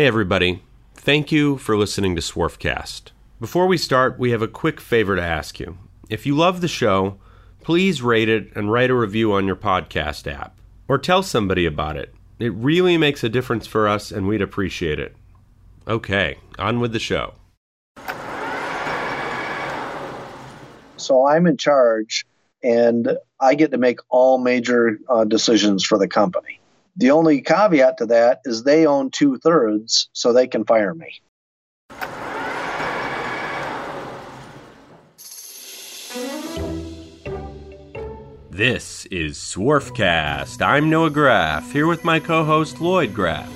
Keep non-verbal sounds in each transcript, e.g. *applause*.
Hey, everybody. Thank you for listening to Swarfcast. Before we start, we have a quick favor to ask you. If you love the show, please rate it and write a review on your podcast app. Or tell somebody about it. It really makes a difference for us, and we'd appreciate it. Okay, on with the show. So I'm in charge, and I get to make all major uh, decisions for the company. The only caveat to that is they own two thirds, so they can fire me. This is Swarfcast. I'm Noah Graff, here with my co host Lloyd Graff.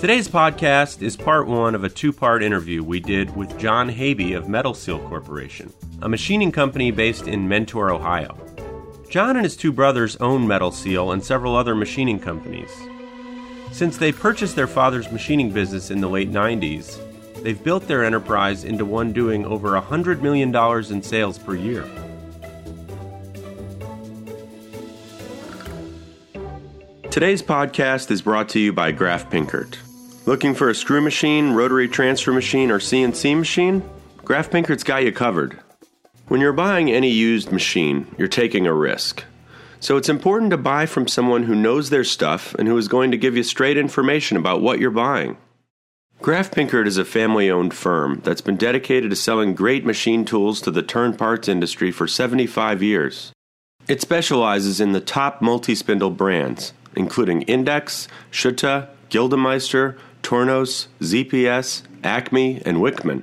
Today's podcast is part one of a two part interview we did with John Habe of Metal Seal Corporation, a machining company based in Mentor, Ohio. John and his two brothers own Metal Seal and several other machining companies. Since they purchased their father's machining business in the late 90s, they've built their enterprise into one doing over $100 million in sales per year. Today's podcast is brought to you by Graff Pinkert. Looking for a screw machine, rotary transfer machine, or CNC machine? Graff Pinkert's got you covered. When you're buying any used machine, you're taking a risk. So it's important to buy from someone who knows their stuff and who is going to give you straight information about what you're buying. Graff Pinkert is a family owned firm that's been dedicated to selling great machine tools to the turn parts industry for 75 years. It specializes in the top multi spindle brands, including Index, Schutte, Gildemeister, Tornos, ZPS, Acme, and Wickman.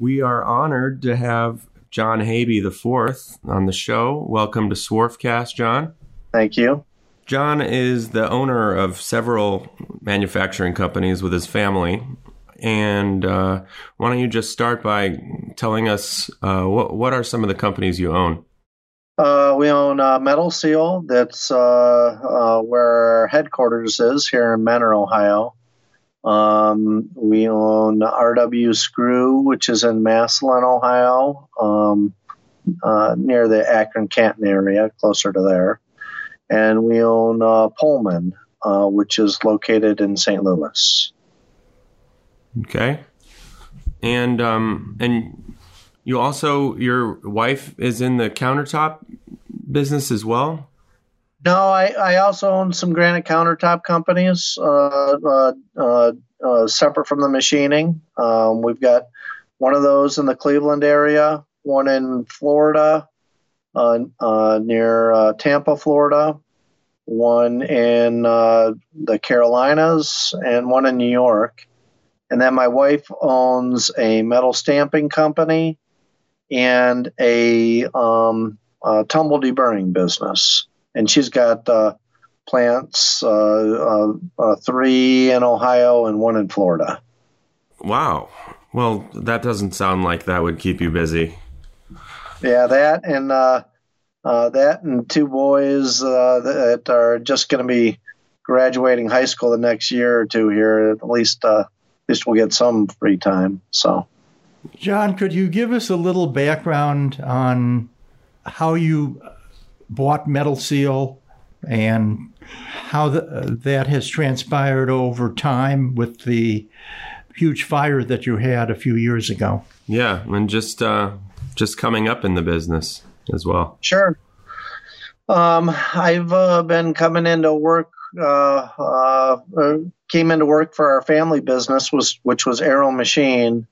We are honored to have John Habe the fourth on the show. Welcome to Swarfcast, John. Thank you. John is the owner of several manufacturing companies with his family. And uh, why don't you just start by telling us uh, what what are some of the companies you own? Uh, we own uh, Metal Seal. That's uh, uh, where our headquarters is here in Mentor, Ohio. Um, we own RW Screw, which is in Massillon, Ohio, um, uh, near the Akron Canton area, closer to there. And we own uh, Pullman, uh, which is located in St. Louis. Okay. And um, and you also your wife is in the countertop business as well. No, I, I also own some granite countertop companies, uh, uh, uh, uh, separate from the machining. Um, we've got one of those in the Cleveland area, one in Florida, uh, uh, near Tampa, Florida, one in the Carolinas, and one in New York. And then my wife owns a metal stamping company and a, um, a tumble deburring business and she's got uh, plants uh, uh, uh, three in Ohio and one in Florida. Wow. Well, that doesn't sound like that would keep you busy. Yeah, that and uh, that and two boys that are just going to be graduating high school the next year or two here. At least, at least we'll get some free time. So. John, could you give us a little background on how you bought Metal Seal and how the, uh, that has transpired over time with the huge fire that you had a few years ago. Yeah, and just uh, just coming up in the business as well. Sure. Um, I've uh, been coming into work. Uh, uh, came into work for our family business, was which was Arrow Machine,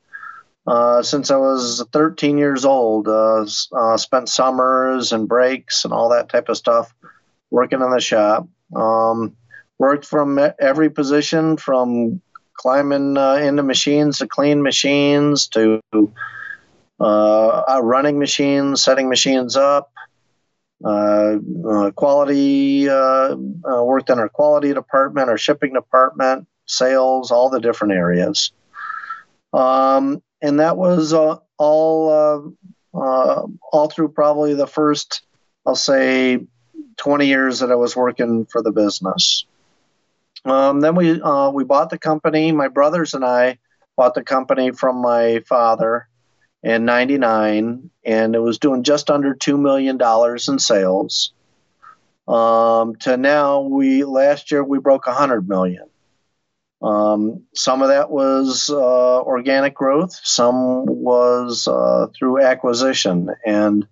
uh, since I was 13 years old. Uh, uh, spent summers and breaks and all that type of stuff working in the shop. Um, worked from every position from climbing uh, into machines to clean machines to uh, running machines, setting machines up. quality worked in our quality department, our shipping department, sales, all the different areas. Um, and that was uh, all uh, uh, all through probably the first, I'll say, 20 years that I was working for the business. Um, then we uh, we bought the company. My brothers and I bought the company from my father in '99, and it was doing just under two million dollars in sales. Um, to now, we last year we broke a hundred million. Um, some of that was uh, organic growth, some was uh, through acquisition. And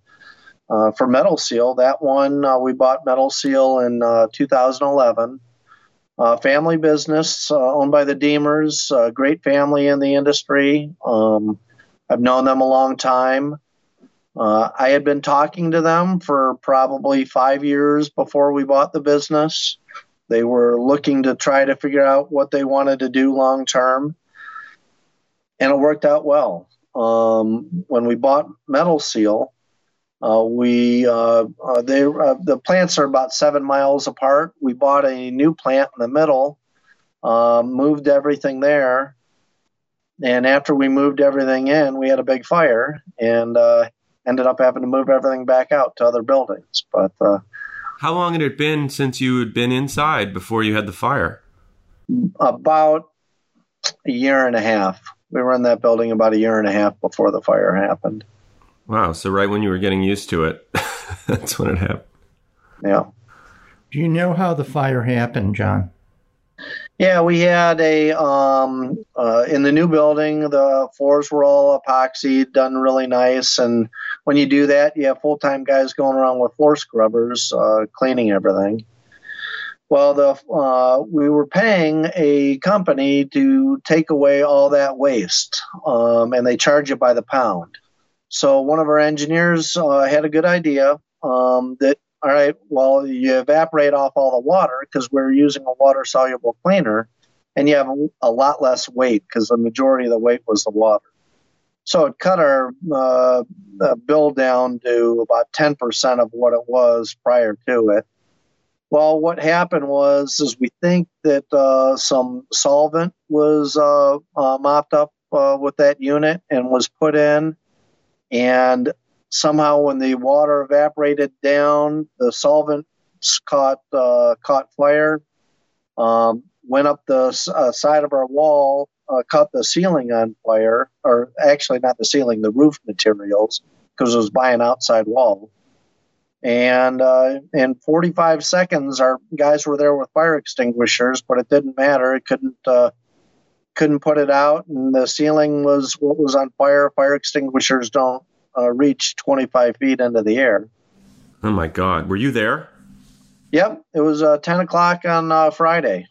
uh, for Metal Seal, that one uh, we bought Metal Seal in uh, 2011. Uh, family business owned by the Deemers, great family in the industry. Um, I've known them a long time. I had been talking to them for probably five years before we bought the business. They were looking to try to figure out what they wanted to do long term, and it worked out well. Um, when we bought Metal Seal, uh, we uh, uh, they uh, the plants are about seven miles apart. We bought a new plant in the middle, um, moved everything there, and after we moved everything in, we had a big fire and uh, ended up having to move everything back out to other buildings. But uh, how long had it been since you had been inside before you had the fire? About a year and a half. We were in that building about a year and a half before the fire happened. Wow. So, right when you were getting used to it, *laughs* that's when it happened. Yeah. Do you know how the fire happened, John? Yeah, we had a um, uh, in the new building. The floors were all epoxy, done really nice. And when you do that, you have full time guys going around with floor scrubbers, uh, cleaning everything. Well, the uh, we were paying a company to take away all that waste, um, and they charge you by the pound. So one of our engineers uh, had a good idea um, that all right, well, you evaporate off all the water because we're using a water soluble cleaner, and you have a, lot less weight because the majority of the weight was the water. So it cut our uh, bill down to about 10% of what it was prior to it. Well, what happened was, is we think that uh, some solvent was uh, uh mopped up uh, with that unit and was put in, and somehow when the water evaporated down, the solvent caught uh, caught fire, um, went up the uh, side of our wall, uh, caught the ceiling on fire, or actually not the ceiling, the roof materials, because it was by an outside wall. And uh, in 45 seconds, our guys were there with fire extinguishers, but it didn't matter. It couldn't uh, couldn't put it out, and the ceiling was what was on fire. Fire extinguishers don't uh, reach 25 feet into the air. Oh my God! Were you there? Yep, it was uh, 10 o'clock on uh, Friday.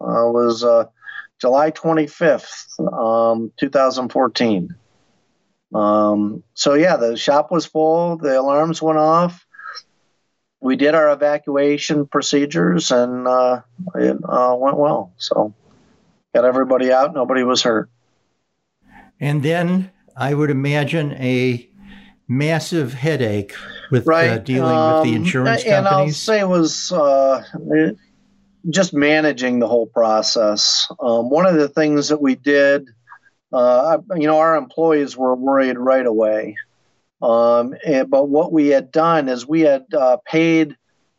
Uh, it was uh, July 25th, um, 2014. Um, so yeah, the shop was full. The alarms went off. We did our evacuation procedures, and uh, it uh, went well. So got everybody out. Nobody was hurt. And then I would imagine a massive headache with uh, right. uh, dealing um, with the um, insurance and companies. And I'll say it was uh, just managing the whole process. Um, one of the things that we did, uh, you know, our employees were worried right away. Um, and, but what we had done is we had uh, paid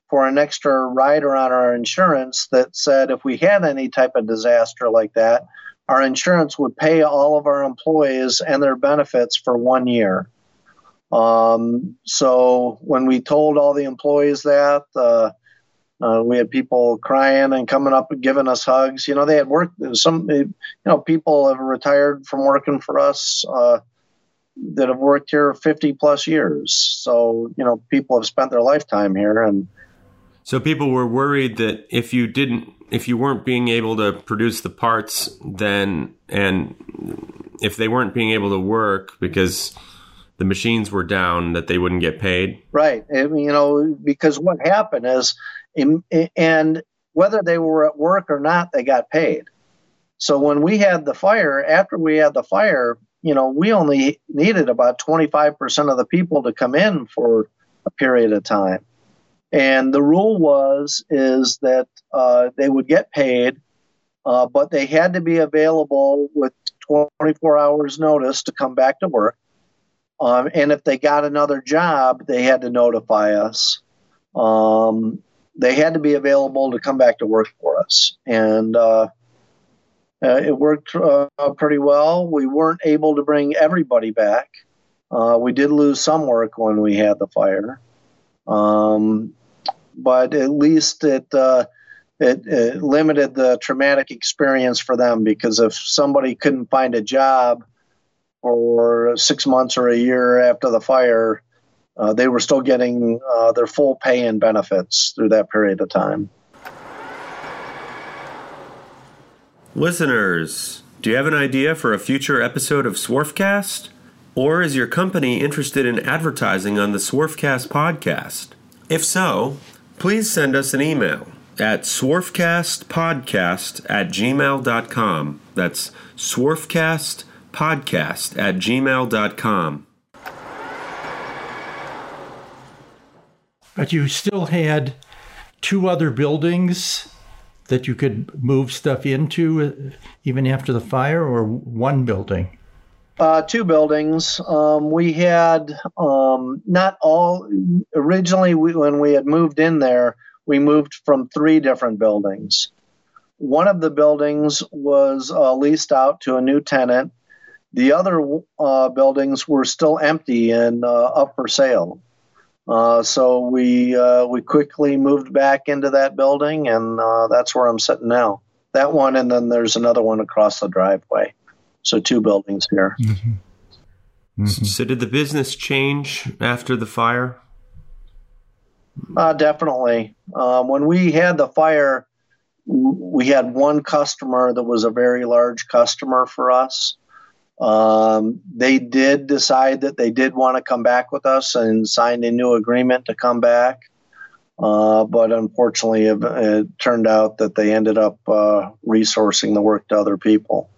for an extra rider on our insurance that said if we had any type of disaster like that, our insurance would pay all of our employees and their benefits for one year. Um, so when we told all the employees that, uh, uh, we had people crying and coming up and giving us hugs. You know, they had worked. Some, you know, people have retired from working for us uh, that have worked here 50 plus years. So you know, people have spent their lifetime here, and so people were worried that if you didn't, if you weren't being able to produce the parts, then and if they weren't being able to work because the machines were down that they wouldn't get paid? Right. You know because what happened is and whether they were at work or not they got paid. So when we had the fire after we had the fire you know we only needed about 25% of the people to come in for a period of time. And the rule was is that uh, they would get paid uh, but they had to be available with 24 hours notice to come back to work. Um, and if they got another job, they had to notify us. Um, they had to be available to come back to work for us. And uh, uh, it worked uh, pretty well. We weren't able to bring everybody back. Uh, we did lose some work when we had the fire. Um, but at least it, uh, it, it limited the traumatic experience for them because if somebody couldn't find a job for six months or a year after the fire, uh, they were still getting uh, their full pay and benefits through that period of time. Listeners, do you have an idea for a future episode of Swarfcast? Or is your company interested in advertising on the Swarfcast podcast? If so, please send us an email at swarfcastpodcast at gmail.com. That's swarfcastpodcast at gmail.com. But you still had two other buildings that you could move stuff into uh, even after the fire, or one building? Uh, two buildings. Um, we had um, not all originally we, when we had moved in there, we moved from three different buildings. One of the buildings was uh, leased out to a new tenant. The other uh, buildings were still empty and uh, up for sale. Uh, so we uh, we quickly moved back into that building, and uh, that's where I'm sitting now. That one, and then there's another one across the driveway. So two buildings here. Mm-hmm. Mm-hmm. So did the business change after the fire? Uh, definitely. Um, when we had the fire, we had one customer that was a very large customer for us. Um, they did decide that they did want to come back with us and signed a new agreement to come back. Uh, but unfortunately, it, it, turned out that they ended up uh, resourcing the work to other people.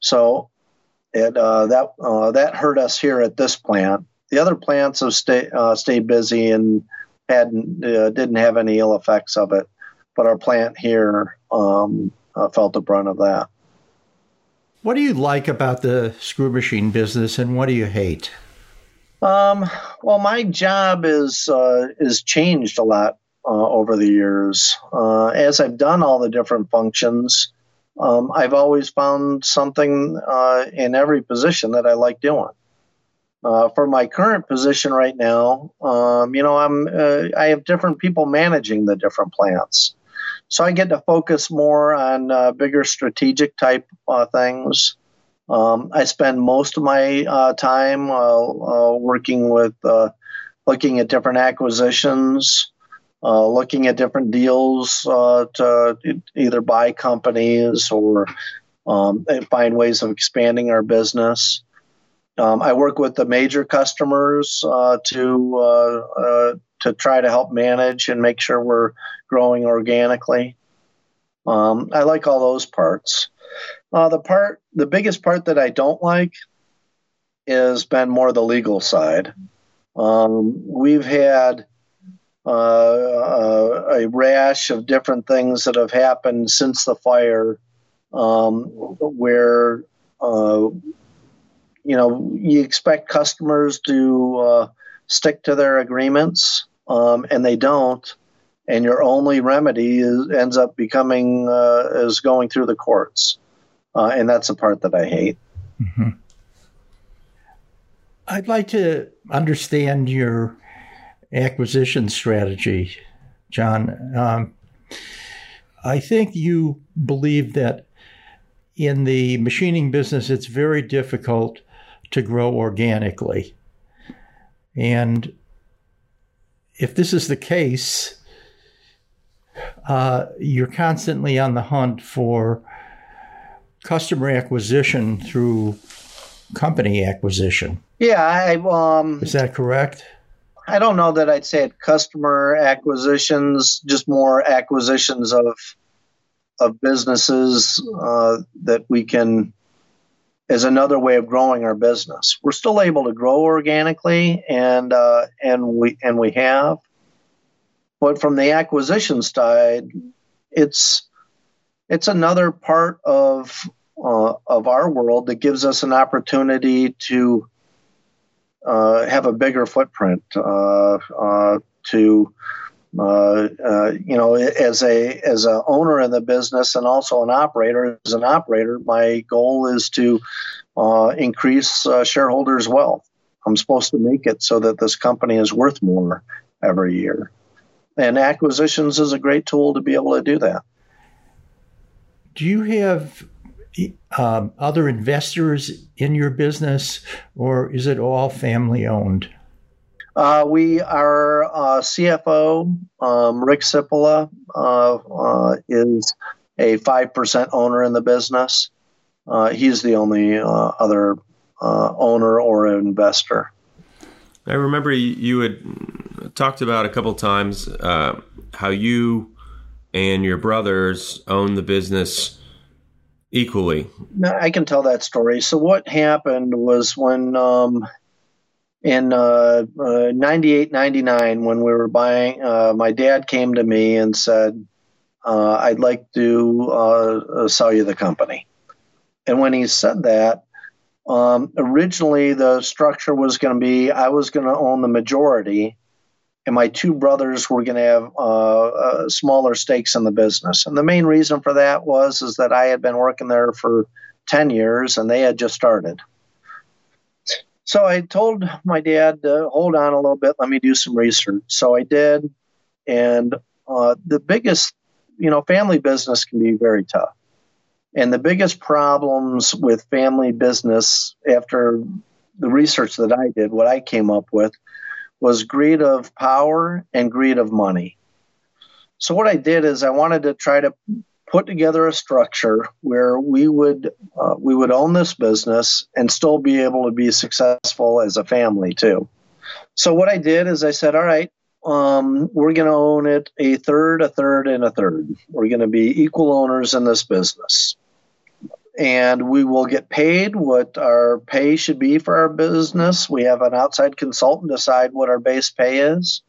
So it, uh, that uh, that hurt us here at this plant. The other plants have stay, uh, stayed busy and hadn't uh, didn't have any ill effects of it, but our plant here um, felt the brunt of that. What do you like about the screw machine business, and what do you hate? Um, well, my job is uh, is changed a lot uh, over the years. Uh, as I've done all the different functions, um, I've always found something uh, in every position that I like doing. Uh, for my current position right now, um, you know, I'm uh, I have different people managing the different plants. So I get to focus more on uh, bigger strategic type uh, things. Um, I spend most of my uh, time uh, uh, working with uh, looking at different acquisitions, looking at different deals to either buy companies or um, find ways of expanding our business. Um, I work with the major customers to to try to help manage and make sure we're growing organically. Um, I like all those parts. Uh, the part, the biggest part that I don't like, is been more the legal side. Um, we've had uh, a rash of different things that have happened since the fire, um, where uh, you know you expect customers to uh, stick to their agreements, um, and they don't and your only remedy is, ends up becoming uh, is going through the courts, uh, and that's the part that I hate. Mm-hmm. I'd like to understand your acquisition strategy, John. Um, I think you believe that in the machining business, it's very difficult to grow organically. And if this is the case, uh, you're constantly on the hunt for customer acquisition through company acquisition. Yeah, I um Is that correct? I don't know that I'd say it customer acquisitions, just more acquisitions of of businesses uh, that we can as another way of growing our business. We're still able to grow organically, and uh, and we and we have, but from the acquisition side, it's it's another part of uh, of our world that gives us an opportunity to uh, have a bigger footprint uh, uh to uh, uh, you know as a as a owner in the business and also an operator as an operator my goal is to increase shareholders wealth. I'm supposed to make it so that this company is worth more every year. And acquisitions is a great tool to be able to do that. Do you have um, other investors in your business, or is it all family owned? Uh, we are uh, CFO um, Rick Cipolla uh, uh is a five percent owner in the business. Uh, he's the only uh, other owner or investor. I remember you had talked about a couple times how you and your brothers own the business equally. I can tell that story. So what happened was when um, in uh, uh, 98, 99, when we were buying, uh, my dad came to me and said, uh, I'd like to uh, sell you the company. And when he said that, um, originally the structure was going to be I was going to own the majority and my two brothers were going to have uh, smaller stakes in the business. And the main reason for that was is that I had been working there for 10 years and they had just started. So I told my dad to hold on a little bit, let me do some research. So I did. And uh, the biggest, you know, family business can be very tough. And the biggest problems with family business after the research that I did, what I came up with, was greed of power and greed of money. So what I did is I wanted to try to put together a structure where we would uh, we would own this business and still be able to be successful as a family too. So what I did is I said, all right, um, we're going to own it a third, a third, and a third. We're going to be equal owners in this business and we will get paid what our pay should be for our business. We have an outside consultant decide what our base pay is.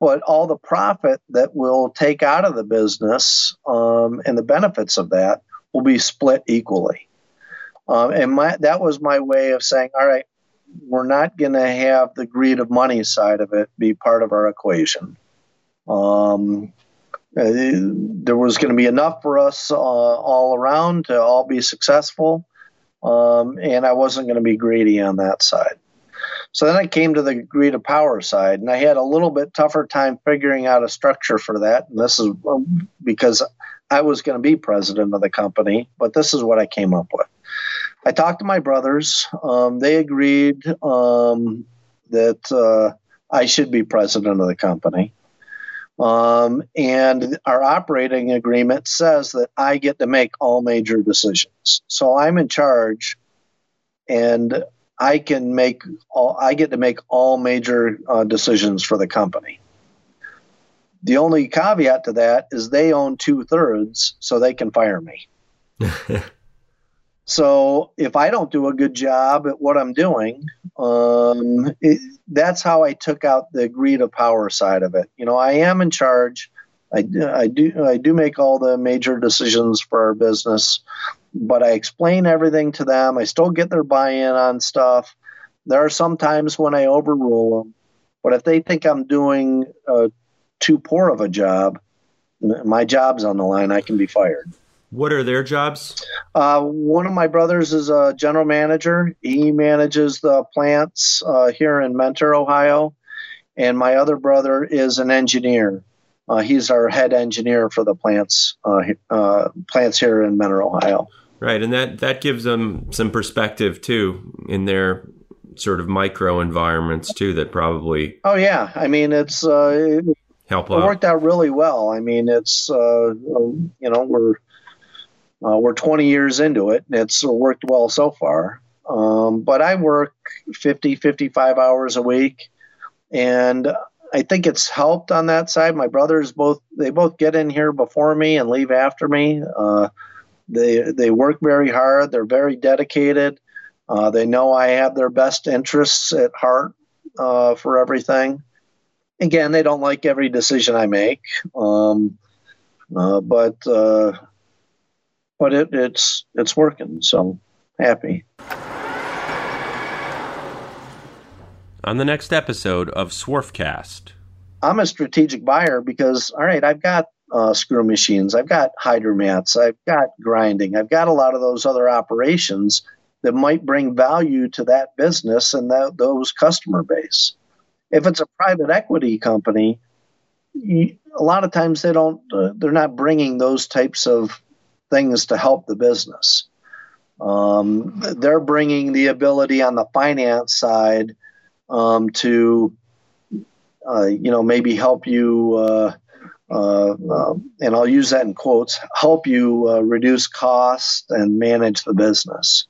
But all the profit that we'll take out of the business um, and the benefits of that will be split equally. Um, and my, that was my way of saying, all right, we're not going to have the greed of money side of it be part of our equation. Um, uh, there was going to be enough for us uh, all around to all be successful, um, and I wasn't going to be greedy on that side. So then I came to the greed of power side, and I had a little bit tougher time figuring out a structure for that. And this is because I was going to be president of the company, but this is what I came up with. I talked to my brothers. Um, they agreed um, that uh, I should be president of the company. Um, and our operating agreement says that I get to make all major decisions. So I'm in charge, and I can make all. I get to make all major uh, decisions for the company. The only caveat to that is they own two thirds, so they can fire me. *laughs* So if I don't do a good job at what I'm doing, um, it, that's how I took out the greed of power side of it. You know, I am in charge. I, I do I do make all the major decisions for our business, but I explain everything to them. I still get their buy-in on stuff. There are some times when I overrule them, but if they think I'm doing uh, too poor of a job, my job's on the line. I can be fired. What are their jobs? Uh, one of my brothers is a general manager. He manages the plants uh, here in Mentor, Ohio. And my other brother is an engineer. Uh, he's our head engineer for the plants uh, uh, plants here in Mentor, Ohio. Right, and that that gives them some perspective too in their sort of micro environments too. That probably. Oh yeah, I mean it's uh, help. It out. worked out really well. I mean it's uh, you know we're uh, we're 20 years into it, and it's worked well so far. Um, but I work 50, 55 hours a week, and I think it's helped on that side. My brothers both they both get in here before me and leave after me. Uh, they they work very hard. They're very dedicated. Uh, they know I have their best interests at heart uh, for everything. Again, they don't like every decision I make. Um, uh, but uh, but it, it's it's working. So happy. On the next episode of Swarfcast. I'm a strategic buyer because, all right, I've got uh, screw machines, I've got hydromats, I've got grinding, I've got a lot of those other operations that might bring value to that business and that, those customer base. If it's a private equity company, a lot of times they don't, uh, they're not bringing those types of things to help the business. Um, they're bringing the ability on the finance side um, to uh, you know, maybe help you, uh, uh, uh, and I'll use that in quotes, help you uh, reduce costs and manage the business.